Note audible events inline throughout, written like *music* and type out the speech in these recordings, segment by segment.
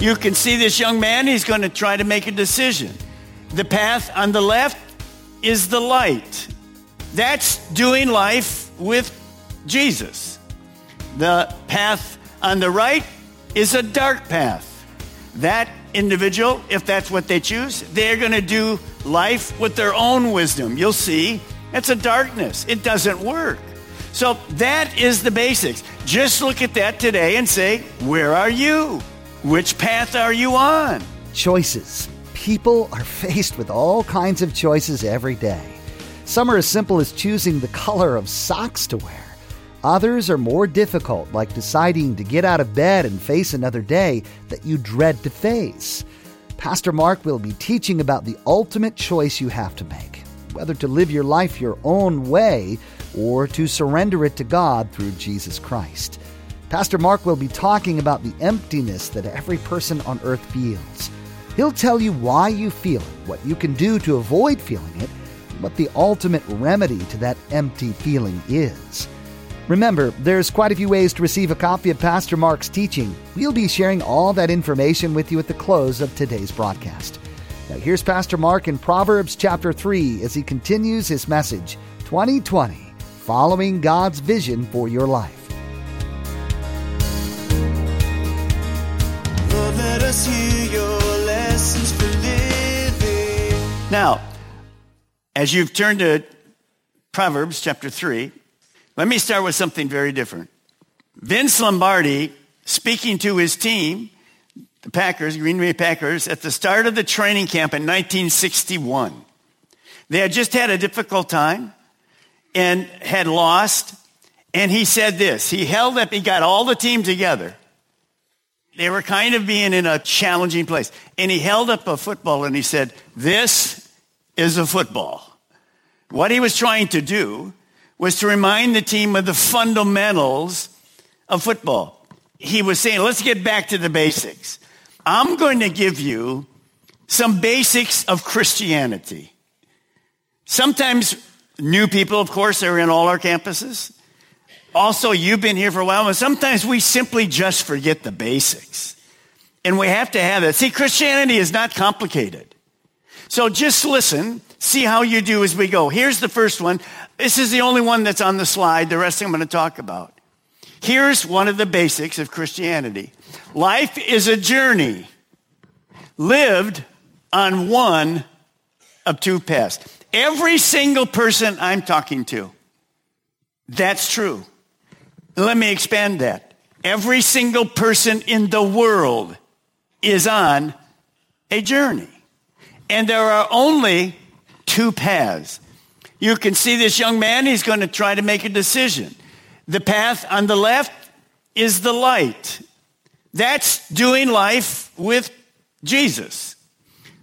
You can see this young man, he's going to try to make a decision. The path on the left is the light. That's doing life with Jesus. The path on the right is a dark path. That individual, if that's what they choose, they're going to do life with their own wisdom. You'll see, it's a darkness. It doesn't work. So that is the basics. Just look at that today and say, where are you? Which path are you on? Choices. People are *laughs* faced with all kinds of choices every day. Some are as simple as choosing the color of socks to wear. Others are more difficult, like deciding to get out of bed and face another day that you dread to face. Pastor Mark will be teaching about the ultimate choice you have to make whether to live your life your own way or to surrender it to God through Jesus Christ. Pastor Mark will be talking about the emptiness that every person on earth feels. He'll tell you why you feel it, what you can do to avoid feeling it, what the ultimate remedy to that empty feeling is. Remember, there's quite a few ways to receive a copy of Pastor Mark's teaching. We'll be sharing all that information with you at the close of today's broadcast. Now, here's Pastor Mark in Proverbs chapter 3 as he continues his message 2020, following God's vision for your life. Now, as you've turned to Proverbs chapter 3, let me start with something very different. Vince Lombardi, speaking to his team, the Packers, Green Bay Packers, at the start of the training camp in 1961. They had just had a difficult time and had lost. And he said this. He held up, he got all the team together. They were kind of being in a challenging place. And he held up a football and he said, This is a football. What he was trying to do was to remind the team of the fundamentals of football. He was saying, let's get back to the basics. I'm going to give you some basics of Christianity. Sometimes new people, of course, are in all our campuses. Also, you've been here for a while, but sometimes we simply just forget the basics. And we have to have that. See, Christianity is not complicated. So just listen, see how you do as we go. Here's the first one. This is the only one that's on the slide. The rest I'm going to talk about. Here's one of the basics of Christianity. Life is a journey lived on one of two paths. Every single person I'm talking to, that's true. Let me expand that. Every single person in the world is on a journey. And there are only two paths. You can see this young man, he's going to try to make a decision. The path on the left is the light. That's doing life with Jesus.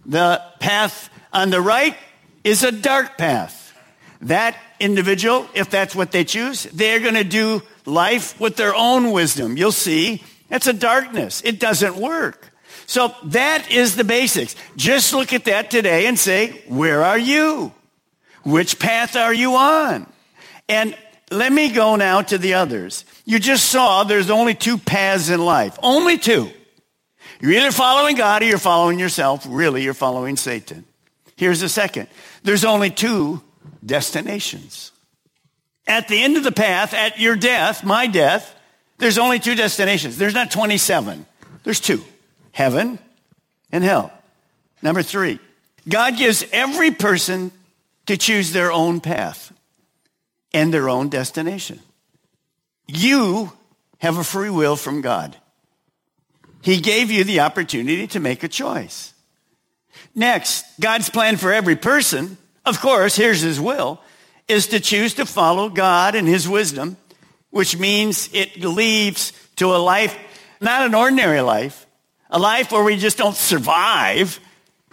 The path on the right is a dark path. That individual, if that's what they choose, they're going to do life with their own wisdom. You'll see, that's a darkness. It doesn't work. So that is the basics. Just look at that today and say, where are you? Which path are you on? And let me go now to the others. You just saw there's only two paths in life. Only two. You're either following God or you're following yourself. Really, you're following Satan. Here's the second. There's only two destinations. At the end of the path, at your death, my death, there's only two destinations. There's not 27. There's two. Heaven and hell. Number three. God gives every person to choose their own path and their own destination. You have a free will from God. He gave you the opportunity to make a choice. Next, God's plan for every person, of course, here's his will, is to choose to follow God and his wisdom, which means it leads to a life, not an ordinary life, a life where we just don't survive,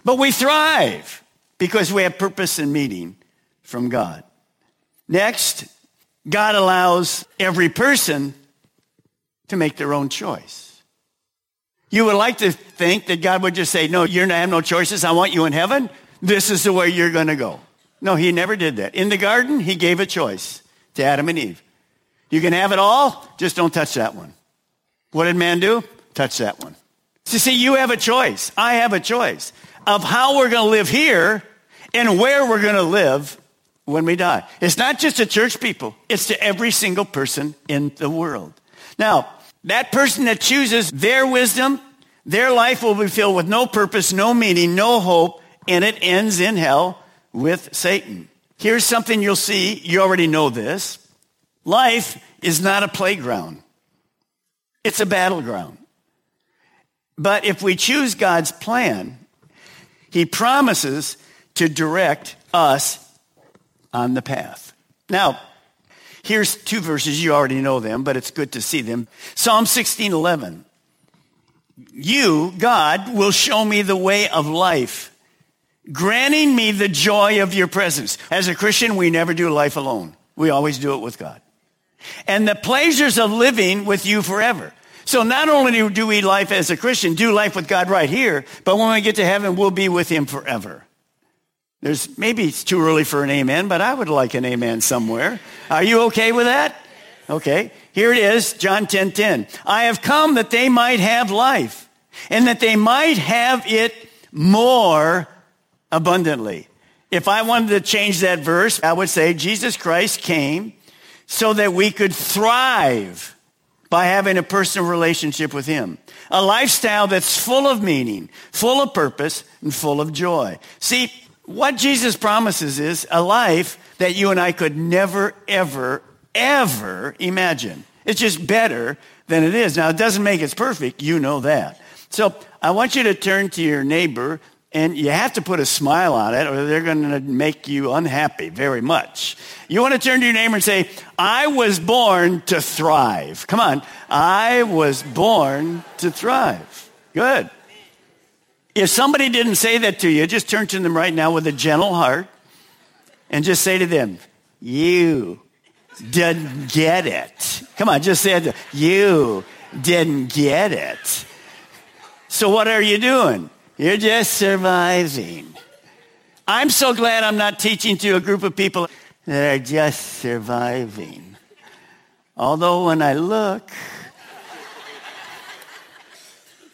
but we thrive because we have purpose and meaning from God. Next, God allows every person to make their own choice. You would like to think that God would just say, No, you have no choices. I want you in heaven. This is the way you're going to go. No, he never did that. In the garden, he gave a choice to Adam and Eve. You can have it all, just don't touch that one. What did man do? Touch that one. So, see, you have a choice. I have a choice of how we're going to live here and where we're going to live when we die. It's not just to church people, it's to every single person in the world. Now, that person that chooses their wisdom, their life will be filled with no purpose, no meaning, no hope, and it ends in hell with Satan. Here's something you'll see. You already know this. Life is not a playground. It's a battleground. But if we choose God's plan, He promises to direct us on the path. Now, Here's two verses. You already know them, but it's good to see them. Psalm 16, 11. You, God, will show me the way of life, granting me the joy of your presence. As a Christian, we never do life alone. We always do it with God. And the pleasures of living with you forever. So not only do we life as a Christian, do life with God right here, but when we get to heaven, we'll be with him forever. There's maybe it's too early for an amen, but I would like an amen somewhere. Are you okay with that? Okay. Here it is, John 10 10. I have come that they might have life and that they might have it more abundantly. If I wanted to change that verse, I would say Jesus Christ came so that we could thrive by having a personal relationship with Him. A lifestyle that's full of meaning, full of purpose, and full of joy. See, what Jesus promises is a life that you and I could never, ever, ever imagine. It's just better than it is. Now, it doesn't make it perfect. You know that. So I want you to turn to your neighbor and you have to put a smile on it or they're going to make you unhappy very much. You want to turn to your neighbor and say, I was born to thrive. Come on. I was born to thrive. Good. If somebody didn't say that to you, just turn to them right now with a gentle heart and just say to them, You didn't get it. Come on, just say it. You didn't get it. So, what are you doing? You're just surviving. I'm so glad I'm not teaching to a group of people that are just surviving. Although, when I look,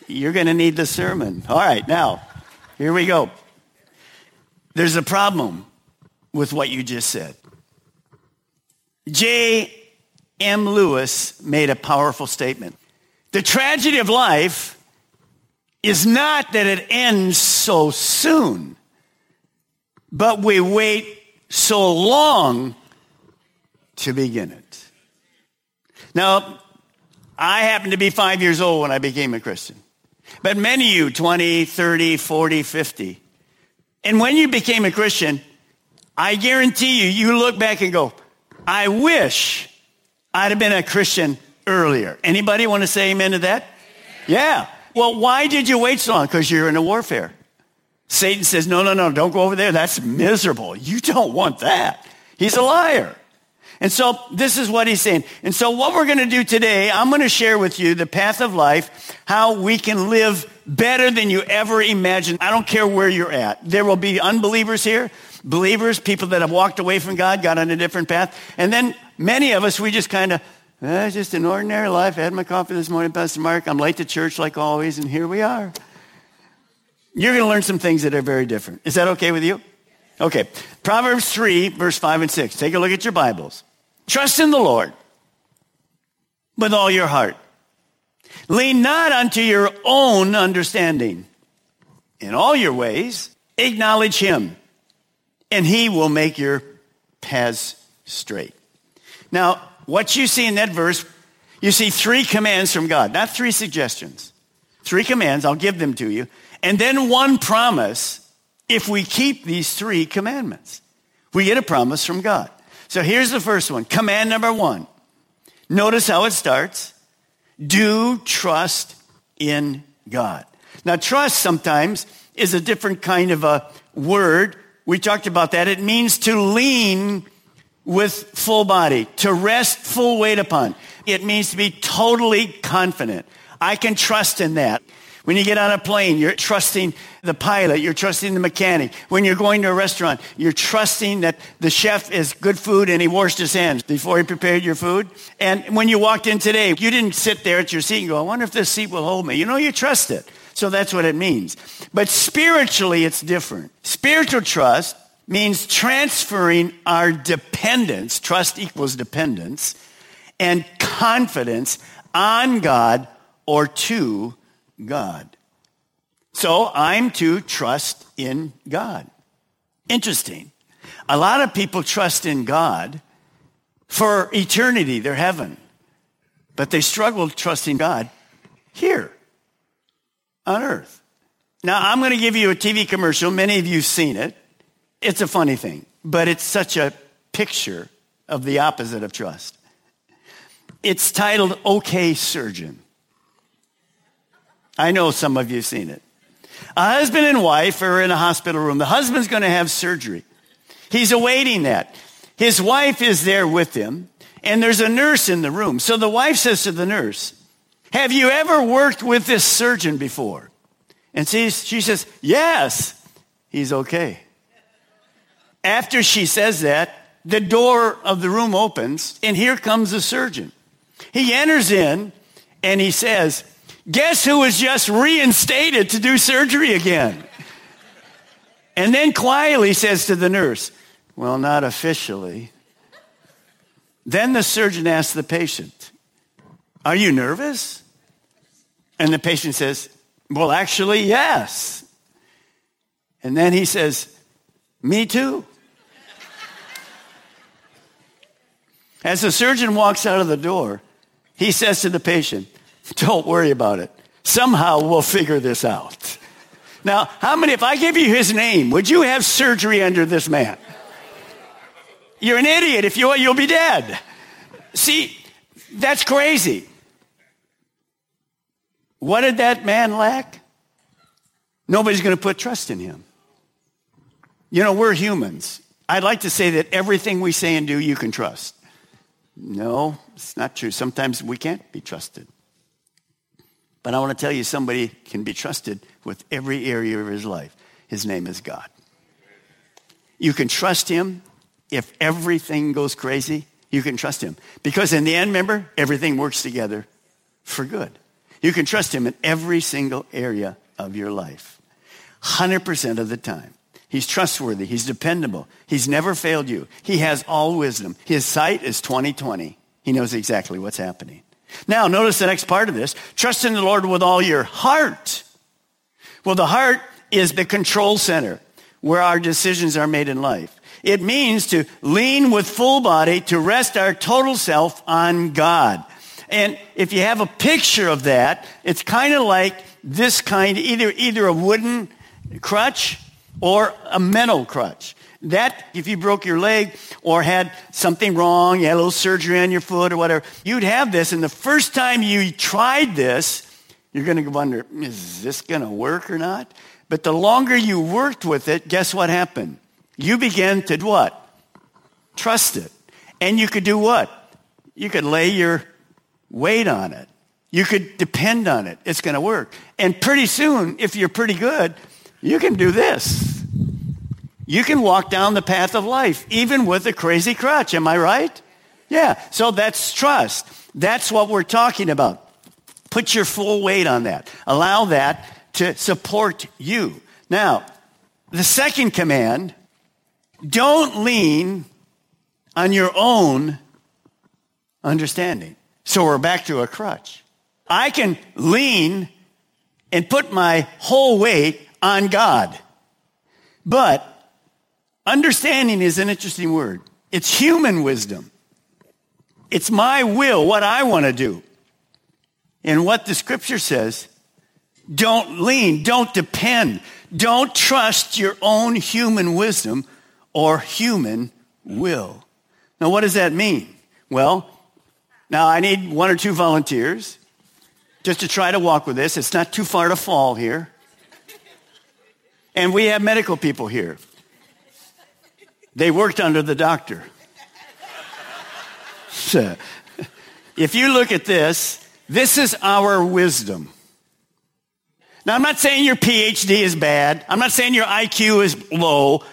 you're going to need the sermon. All right, now, here we go. There's a problem with what you just said. J. M. Lewis made a powerful statement. The tragedy of life is not that it ends so soon, but we wait so long to begin it. Now, I happened to be five years old when I became a Christian. But many of you, 20, 30, 40, 50. And when you became a Christian, I guarantee you, you look back and go, I wish I'd have been a Christian earlier. Anybody want to say amen to that? Yeah. Well, why did you wait so long? Because you're in a warfare. Satan says, no, no, no, don't go over there. That's miserable. You don't want that. He's a liar. And so this is what he's saying. And so what we're going to do today, I'm going to share with you the path of life, how we can live better than you ever imagined. I don't care where you're at. There will be unbelievers here, believers, people that have walked away from God, got on a different path. And then many of us, we just kind of, eh, it's just an ordinary life. I had my coffee this morning, Pastor Mark. I'm late to church like always, and here we are. You're going to learn some things that are very different. Is that okay with you? Okay. Proverbs 3, verse 5 and 6. Take a look at your Bibles. Trust in the Lord with all your heart. Lean not unto your own understanding. In all your ways, acknowledge him, and he will make your paths straight. Now, what you see in that verse, you see three commands from God, not three suggestions. Three commands, I'll give them to you. And then one promise if we keep these three commandments. We get a promise from God. So here's the first one. Command number one. Notice how it starts. Do trust in God. Now, trust sometimes is a different kind of a word. We talked about that. It means to lean with full body, to rest full weight upon. It means to be totally confident. I can trust in that. When you get on a plane, you're trusting the pilot, you're trusting the mechanic. When you're going to a restaurant, you're trusting that the chef is good food and he washed his hands before he prepared your food. And when you walked in today, you didn't sit there at your seat and go, I wonder if this seat will hold me. You know, you trust it. So that's what it means. But spiritually, it's different. Spiritual trust means transferring our dependence, trust equals dependence, and confidence on God or to God. So I'm to trust in God. Interesting. A lot of people trust in God for eternity, their heaven, but they struggle trusting God here on earth. Now, I'm going to give you a TV commercial. Many of you have seen it. It's a funny thing, but it's such a picture of the opposite of trust. It's titled OK Surgeon. I know some of you have seen it. A husband and wife are in a hospital room. The husband's going to have surgery. He's awaiting that. His wife is there with him, and there's a nurse in the room. So the wife says to the nurse, Have you ever worked with this surgeon before? And she, she says, Yes. He's okay. After she says that, the door of the room opens, and here comes the surgeon. He enters in and he says, Guess who was just reinstated to do surgery again? And then quietly says to the nurse, Well, not officially. Then the surgeon asks the patient, Are you nervous? And the patient says, Well, actually, yes. And then he says, Me too. As the surgeon walks out of the door, he says to the patient, don't worry about it. Somehow we'll figure this out. Now, how many, if I give you his name, would you have surgery under this man? You're an idiot. If you are, you'll be dead. See, that's crazy. What did that man lack? Nobody's going to put trust in him. You know, we're humans. I'd like to say that everything we say and do, you can trust. No, it's not true. Sometimes we can't be trusted. But I want to tell you, somebody can be trusted with every area of his life. His name is God. You can trust him if everything goes crazy. You can trust him. Because in the end, remember, everything works together for good. You can trust him in every single area of your life. 100% of the time. He's trustworthy. He's dependable. He's never failed you. He has all wisdom. His sight is 2020. He knows exactly what's happening. Now, notice the next part of this. Trust in the Lord with all your heart. Well, the heart is the control center where our decisions are made in life. It means to lean with full body to rest our total self on God. And if you have a picture of that, it's kind of like this kind, either, either a wooden crutch or a metal crutch. That, if you broke your leg or had something wrong, you had a little surgery on your foot or whatever, you'd have this. And the first time you tried this, you're going to wonder, is this going to work or not? But the longer you worked with it, guess what happened? You began to what? Trust it. And you could do what? You could lay your weight on it. You could depend on it. It's going to work. And pretty soon, if you're pretty good, you can do this. You can walk down the path of life, even with a crazy crutch. Am I right? Yeah. So that's trust. That's what we're talking about. Put your full weight on that. Allow that to support you. Now, the second command, don't lean on your own understanding. So we're back to a crutch. I can lean and put my whole weight on God. But Understanding is an interesting word. It's human wisdom. It's my will, what I want to do. And what the scripture says Don't lean. Don't depend. Don't trust your own human wisdom or human will. Now, what does that mean? Well, now I need one or two volunteers just to try to walk with this. It's not too far to fall here. And we have medical people here. They worked under the doctor. So, if you look at this, this is our wisdom. Now, I'm not saying your PhD is bad. I'm not saying your IQ is low.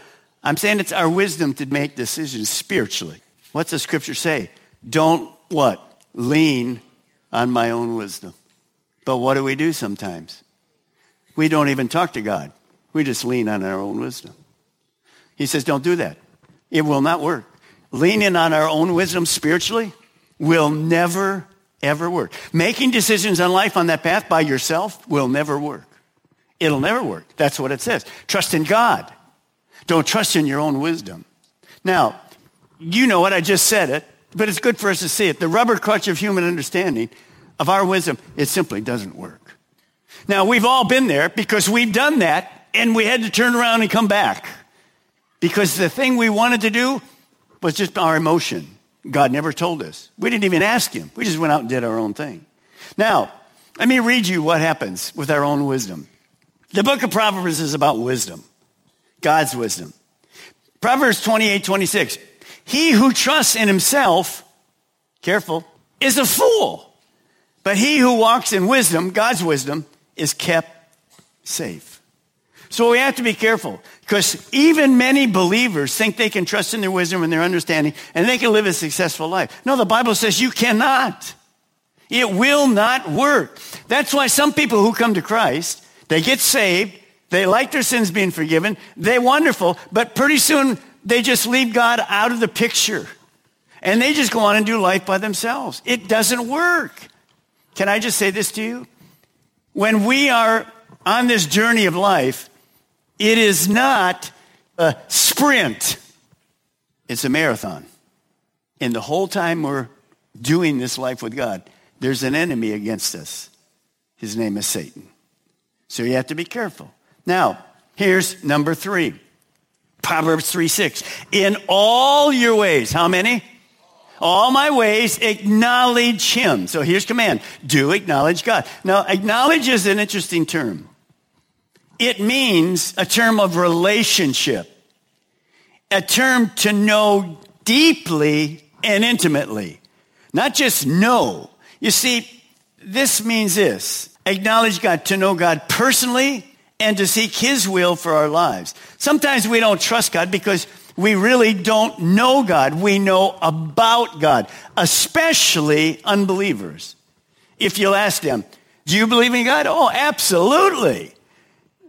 I'm saying it's our wisdom to make decisions spiritually. What's the scripture say? Don't what? Lean on my own wisdom. But what do we do sometimes? We don't even talk to God. We just lean on our own wisdom. He says, don't do that. It will not work. Leaning on our own wisdom spiritually will never, ever work. Making decisions on life on that path by yourself will never work. It'll never work. That's what it says. Trust in God. Don't trust in your own wisdom. Now, you know what, I just said it, but it's good for us to see it. The rubber crutch of human understanding, of our wisdom, it simply doesn't work. Now, we've all been there because we've done that and we had to turn around and come back. Because the thing we wanted to do was just our emotion. God never told us. We didn't even ask Him. We just went out and did our own thing. Now, let me read you what happens with our own wisdom. The book of Proverbs is about wisdom. God's wisdom. Proverbs 28 26. He who trusts in himself, careful, is a fool. But he who walks in wisdom, God's wisdom, is kept safe. So we have to be careful because even many believers think they can trust in their wisdom and their understanding and they can live a successful life. No, the Bible says you cannot. It will not work. That's why some people who come to Christ, they get saved, they like their sins being forgiven. They're wonderful, but pretty soon they just leave God out of the picture. And they just go on and do life by themselves. It doesn't work. Can I just say this to you? When we are on this journey of life, it is not a sprint. It's a marathon. And the whole time we're doing this life with God, there's an enemy against us. His name is Satan. So you have to be careful. Now, here's number three. Proverbs 3 6. In all your ways, how many? All my ways, acknowledge him. So here's command. Do acknowledge God. Now, acknowledge is an interesting term. It means a term of relationship, a term to know deeply and intimately, not just know. You see, this means this acknowledge God, to know God personally and to seek His will for our lives. Sometimes we don't trust God because we really don't know God. We know about God, especially unbelievers. If you'll ask them, do you believe in God? Oh, absolutely.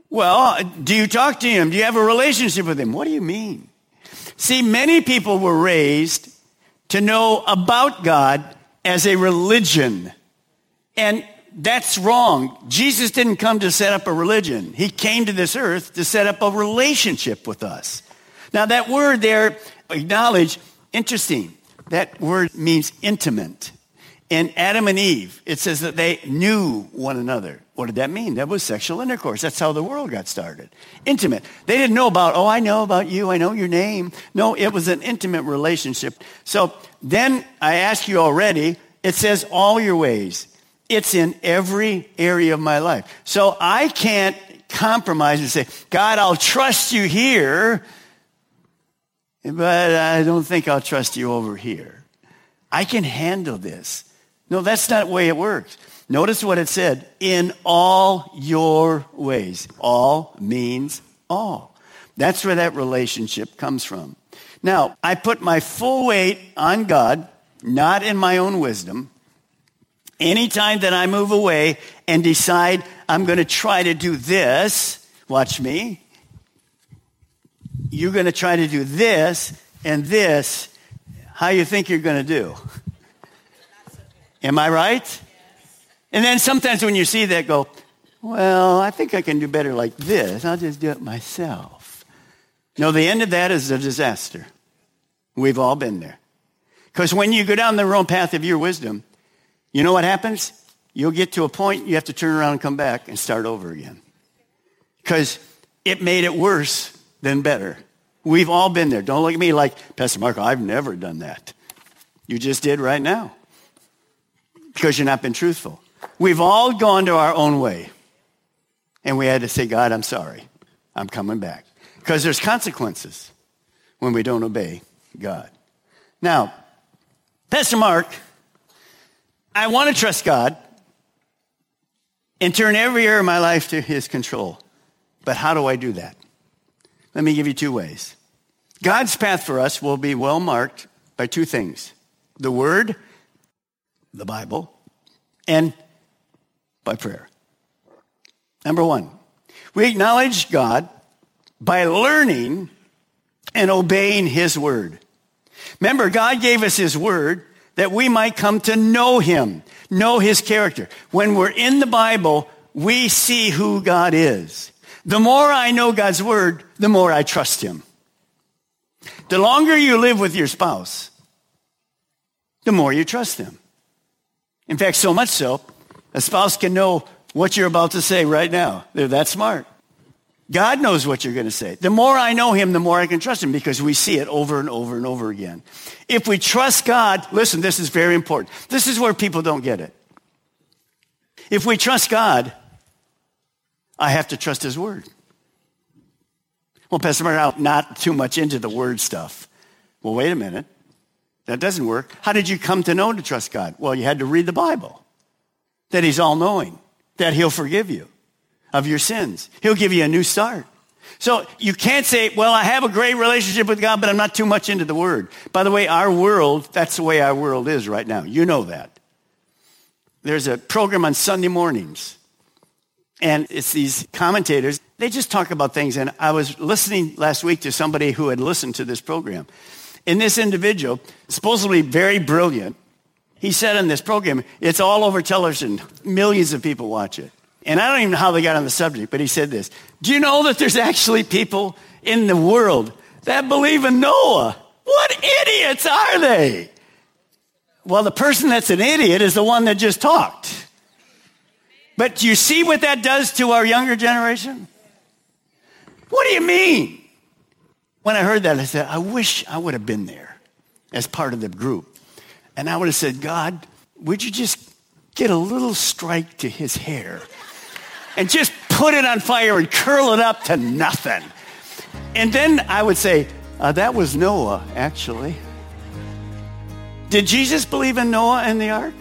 Well, uh, do you talk to Him? Do you have a relationship with Him? What do you mean? See, many people were raised to know about God as a religion. And that's wrong. Jesus didn't come to set up a religion. He came to this earth to set up a relationship with us. Now, that word there, acknowledge, interesting. That word means intimate. In Adam and Eve, it says that they knew one another. What did that mean? That was sexual intercourse. That's how the world got started. Intimate. They didn't know about, oh, I know about you. I know your name. No, it was an intimate relationship. So then I ask you already, it says all your ways. It's in every area of my life. So I can't compromise and say, God, I'll trust you here, but I don't think I'll trust you over here. I can handle this. No, that's not the way it works. Notice what it said in all your ways. All means all. That's where that relationship comes from. Now, I put my full weight on God, not in my own wisdom. Anytime that I move away and decide I'm going to try to do this, watch me. You're going to try to do this and this. How you think you're going to do? Am I right? And then sometimes when you see that, go, well, I think I can do better like this. I'll just do it myself. No, the end of that is a disaster. We've all been there. Because when you go down the wrong path of your wisdom, you know what happens? you'll get to a point you have to turn around and come back and start over again. Because it made it worse than better. We've all been there. Don't look at me like, Pastor Mark, I've never done that. You just did right now. Because you're not been truthful. We've all gone to our own way. And we had to say, God, I'm sorry. I'm coming back. Because there's consequences when we don't obey God. Now, Pastor Mark, I want to trust God and turn every area of my life to his control. But how do I do that? Let me give you two ways. God's path for us will be well marked by two things the Word, the Bible, and by prayer. Number one, we acknowledge God by learning and obeying His Word. Remember, God gave us His Word that we might come to know Him, know His character. When we're in the Bible, we see who God is. The more I know God's Word, the more I trust Him. The longer you live with your spouse, the more you trust them. In fact, so much so, a spouse can know what you're about to say right now. They're that smart. God knows what you're going to say. The more I know him, the more I can trust him because we see it over and over and over again. If we trust God, listen, this is very important. This is where people don't get it. If we trust God, I have to trust his word. Well, Pastor Mark, I'm not too much into the word stuff. Well, wait a minute. That doesn't work. How did you come to know to trust God? Well, you had to read the Bible. That he's all knowing, that he'll forgive you of your sins. He'll give you a new start. So you can't say, well, I have a great relationship with God, but I'm not too much into the Word. By the way, our world, that's the way our world is right now. You know that. There's a program on Sunday mornings, and it's these commentators. They just talk about things. And I was listening last week to somebody who had listened to this program. And this individual, supposedly very brilliant, he said in this program, it's all over television. Millions of people watch it. And I don't even know how they got on the subject, but he said this. Do you know that there's actually people in the world that believe in Noah? What idiots are they? Well, the person that's an idiot is the one that just talked. But do you see what that does to our younger generation? What do you mean? When I heard that, I said, I wish I would have been there as part of the group. And I would have said, God, would you just get a little strike to his hair? and just put it on fire and curl it up to nothing. And then I would say, uh, that was Noah, actually. Did Jesus believe in Noah and the ark?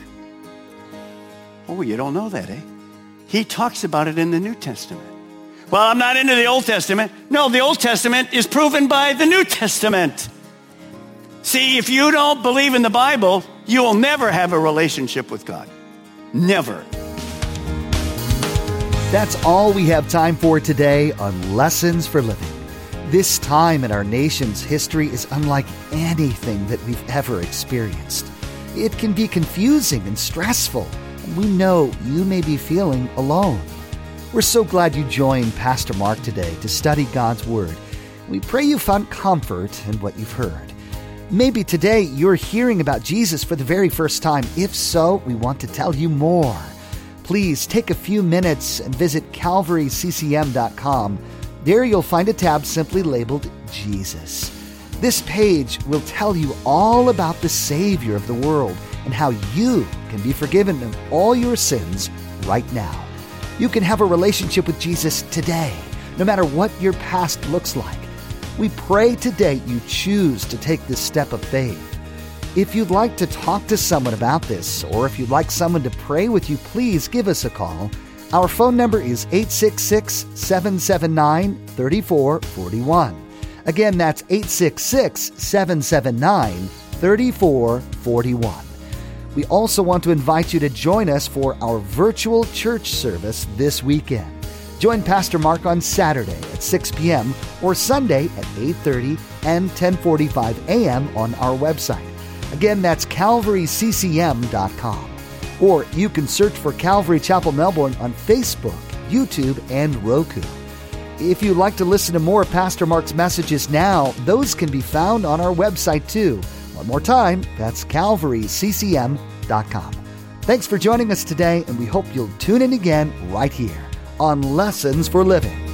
Oh, you don't know that, eh? He talks about it in the New Testament. Well, I'm not into the Old Testament. No, the Old Testament is proven by the New Testament. See, if you don't believe in the Bible, you will never have a relationship with God. Never. That's all we have time for today on Lessons for Living. This time in our nation's history is unlike anything that we've ever experienced. It can be confusing and stressful, we know you may be feeling alone. We're so glad you joined Pastor Mark today to study God's Word. We pray you found comfort in what you've heard. Maybe today you're hearing about Jesus for the very first time. If so, we want to tell you more please take a few minutes and visit calvaryccm.com. There you'll find a tab simply labeled Jesus. This page will tell you all about the Savior of the world and how you can be forgiven of all your sins right now. You can have a relationship with Jesus today, no matter what your past looks like. We pray today you choose to take this step of faith. If you'd like to talk to someone about this, or if you'd like someone to pray with you, please give us a call. Our phone number is 866 779 3441. Again, that's 866 779 3441. We also want to invite you to join us for our virtual church service this weekend. Join Pastor Mark on Saturday at 6 p.m. or Sunday at 8:30 and 10:45 a.m. on our website. Again, that's calvaryccm.com. Or you can search for Calvary Chapel Melbourne on Facebook, YouTube, and Roku. If you'd like to listen to more of Pastor Mark's messages now, those can be found on our website too. One more time, that's calvaryccm.com. Thanks for joining us today, and we hope you'll tune in again right here on Lessons for Living.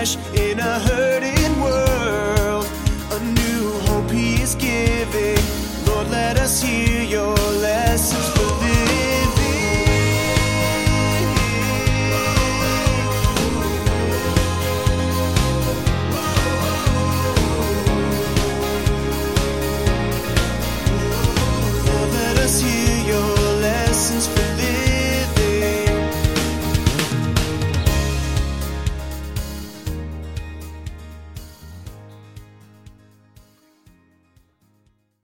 In a hurting